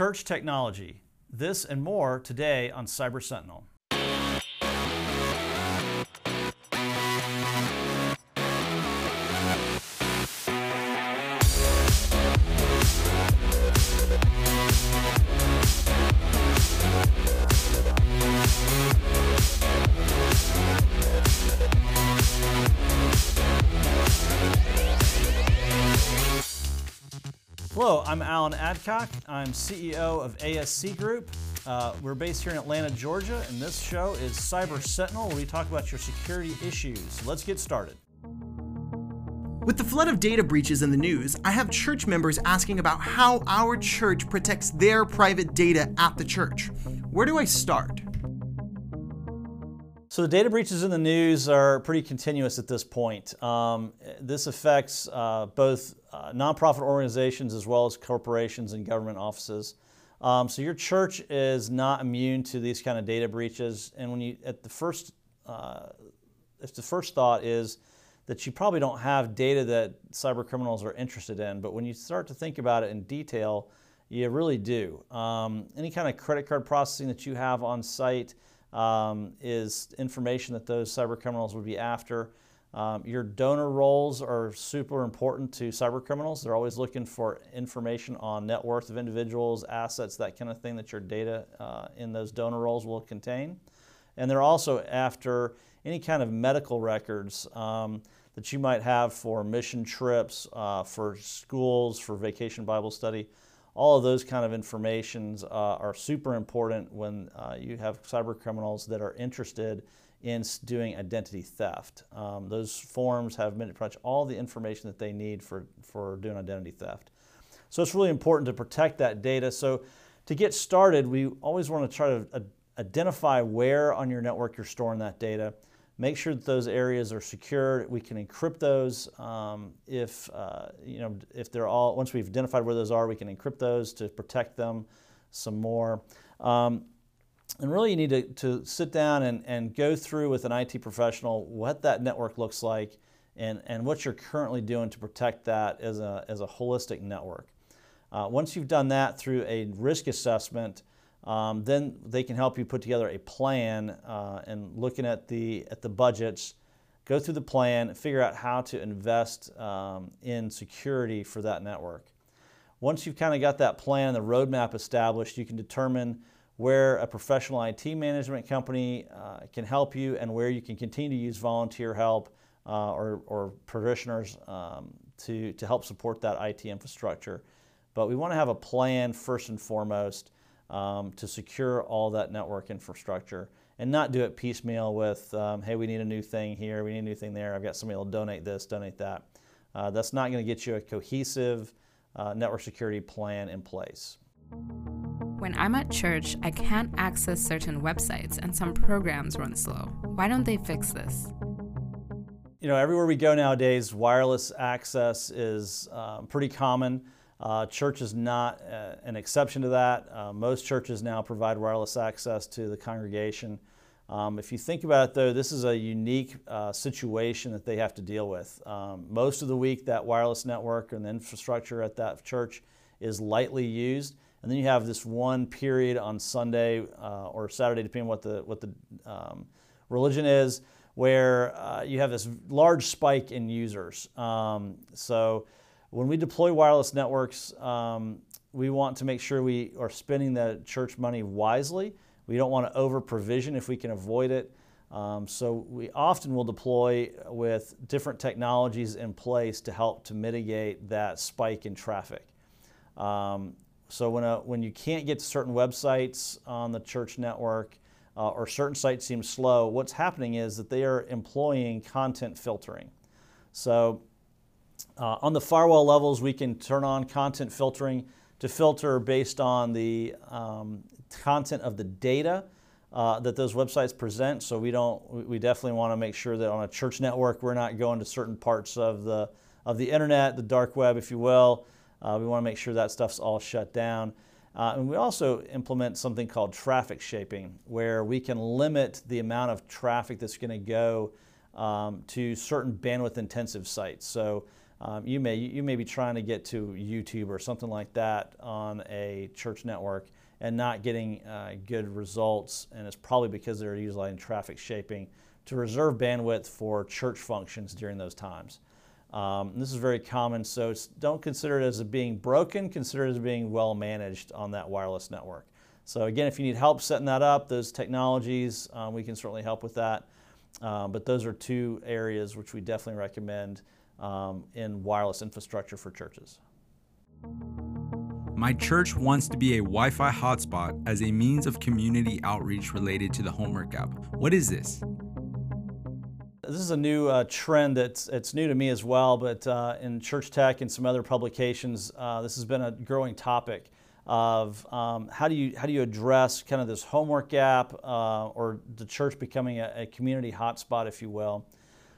church technology. This and more today on Cyber Sentinel. Hello, I'm Alan Adcock. I'm CEO of ASC Group. Uh, we're based here in Atlanta, Georgia, and this show is Cyber Sentinel, where we talk about your security issues. Let's get started. With the flood of data breaches in the news, I have church members asking about how our church protects their private data at the church. Where do I start? So the data breaches in the news are pretty continuous at this point. Um, this affects uh, both uh, nonprofit organizations as well as corporations and government offices. Um, so your church is not immune to these kind of data breaches. And when you at the first, uh, if the first thought is that you probably don't have data that cyber criminals are interested in, but when you start to think about it in detail, you really do. Um, any kind of credit card processing that you have on site um, is information that those cyber criminals would be after. Um, your donor rolls are super important to cyber criminals. They're always looking for information on net worth of individuals, assets, that kind of thing that your data uh, in those donor rolls will contain. And they're also after any kind of medical records um, that you might have for mission trips, uh, for schools, for vacation Bible study all of those kind of informations uh, are super important when uh, you have cyber criminals that are interested in doing identity theft. Um, those forms have pretty much all the information that they need for, for doing identity theft. So it's really important to protect that data. So to get started, we always want to try to identify where on your network you're storing that data make sure that those areas are secure. We can encrypt those um, if uh, you know if they're all once we've identified where those are, we can encrypt those to protect them some more. Um, and really, you need to, to sit down and, and go through with an IT professional what that network looks like and, and what you're currently doing to protect that as a, as a holistic network. Uh, once you've done that through a risk assessment, um, then they can help you put together a plan uh, and looking at the at the budgets, go through the plan, figure out how to invest um, in security for that network. Once you've kind of got that plan, the roadmap established, you can determine where a professional IT management company uh, can help you and where you can continue to use volunteer help uh, or, or parishioners um, to, to help support that IT infrastructure. But we want to have a plan first and foremost um, to secure all that network infrastructure and not do it piecemeal with, um, hey, we need a new thing here, we need a new thing there, I've got somebody who'll donate this, donate that. Uh, that's not going to get you a cohesive uh, network security plan in place. When I'm at church, I can't access certain websites and some programs run slow. Why don't they fix this? You know, everywhere we go nowadays, wireless access is um, pretty common. Uh, church is not uh, an exception to that. Uh, most churches now provide wireless access to the congregation. Um, if you think about it, though, this is a unique uh, situation that they have to deal with. Um, most of the week, that wireless network and the infrastructure at that church is lightly used, and then you have this one period on Sunday uh, or Saturday, depending on what the what the um, religion is, where uh, you have this large spike in users. Um, so when we deploy wireless networks, um, we want to make sure we are spending the church money wisely. We don't want to over provision if we can avoid it. Um, so we often will deploy with different technologies in place to help to mitigate that spike in traffic. Um, so when, a, when you can't get to certain websites on the church network uh, or certain sites seem slow, what's happening is that they are employing content filtering. So uh, on the firewall levels, we can turn on content filtering to filter based on the um, content of the data uh, that those websites present. So we don't, we definitely want to make sure that on a church network, we're not going to certain parts of the of the internet, the dark web, if you will. Uh, we want to make sure that stuff's all shut down. Uh, and we also implement something called traffic shaping, where we can limit the amount of traffic that's going to go um, to certain bandwidth intensive sites. So um, you may you may be trying to get to YouTube or something like that on a church network and not getting uh, good results, and it's probably because they're utilizing traffic shaping to reserve bandwidth for church functions during those times. Um, this is very common, so don't consider it as being broken, consider it as being well managed on that wireless network. So again, if you need help setting that up, those technologies, um, we can certainly help with that. Um, but those are two areas which we definitely recommend um, in wireless infrastructure for churches. My church wants to be a Wi Fi hotspot as a means of community outreach related to the homework gap. What is this? This is a new uh, trend that's it's new to me as well, but uh, in Church Tech and some other publications, uh, this has been a growing topic of um, how do you how do you address kind of this homework gap uh, or the church becoming a, a, community hotspot, if you will.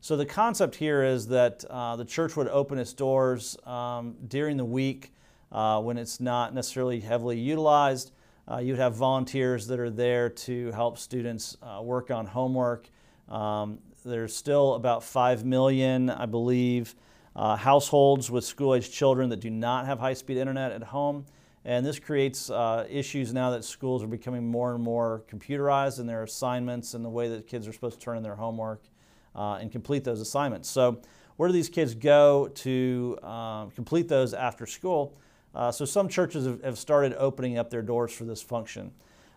So the concept here is that uh, the church would open its doors um, during the week uh, when it's not necessarily heavily utilized. You would have volunteers that are there to help students work on homework. Um, there's still about 5 million, I believe, uh, households with school age children that do not have high speed internet at home. And this creates uh, issues now that schools are becoming more and more computerized in their assignments and the way that kids are supposed to turn in their homework uh, and complete those assignments. So, where do these kids go to um, complete those after school? Uh, so, some churches have, have, started opening up their doors for this function.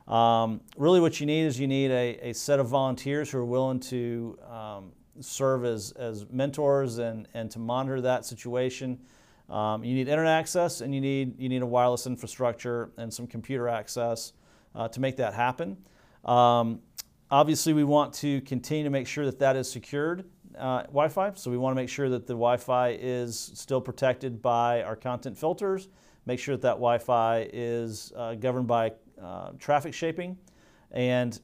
Um, really, what you need is you need a, a, set of volunteers who are willing to um, serve as, as mentors and, and to monitor that situation. Um, you need internet access and you need, you need a wireless infrastructure and some computer access uh, to make that happen. Um, Obviously, we want to continue to make sure that that is secured uh, Wi-Fi. So we want to make sure that the Wi-Fi is still protected by our content filters. Make sure that that Wi-Fi is uh, governed by uh, traffic shaping. And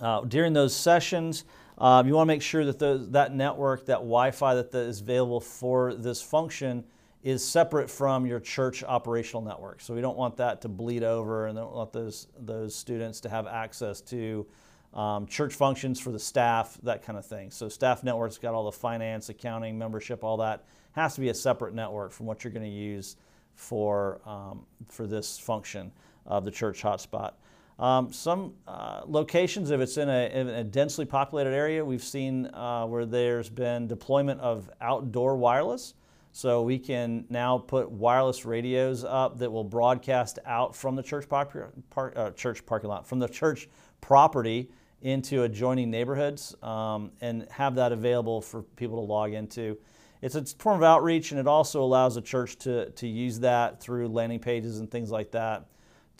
uh, during those sessions, um, you want to make sure that the, that network, that Wi-Fi that is available for this function is separate from your church operational network. So we don't want that to bleed over and don't want those, those students to have access to um, church functions for the staff, that kind of thing. So staff network's got all the finance, accounting, membership, all that. Has to be a separate network from what you're going to use for, um, for this function of the church hotspot. Um, some uh, locations, if it's in a, in a, densely populated area, we've seen uh, where there's been deployment of outdoor wireless. So we can now put wireless radios up that will broadcast out from the church, par- uh, church parking lot, from the church property into adjoining neighborhoods um, and have that available for people to log into. It's a form of outreach, and it also allows the church to, to use that through landing pages and things like that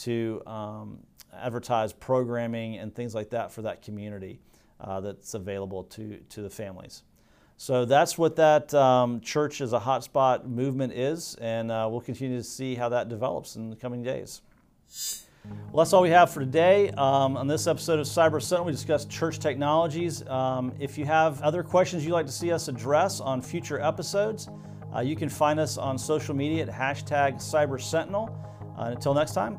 to um, advertise programming and things like that for that community uh, that's available to, to the families. So that's what that um, church as a hotspot movement is, and uh, we'll continue to see how that develops in the coming days. Well, that's all we have for today. Um, on this episode of Cyber Sentinel, we discussed church technologies. Um, if you have other questions you'd like to see us address on future episodes, uh, you can find us on social media at hashtag Cyber Sentinel. Uh, until next time,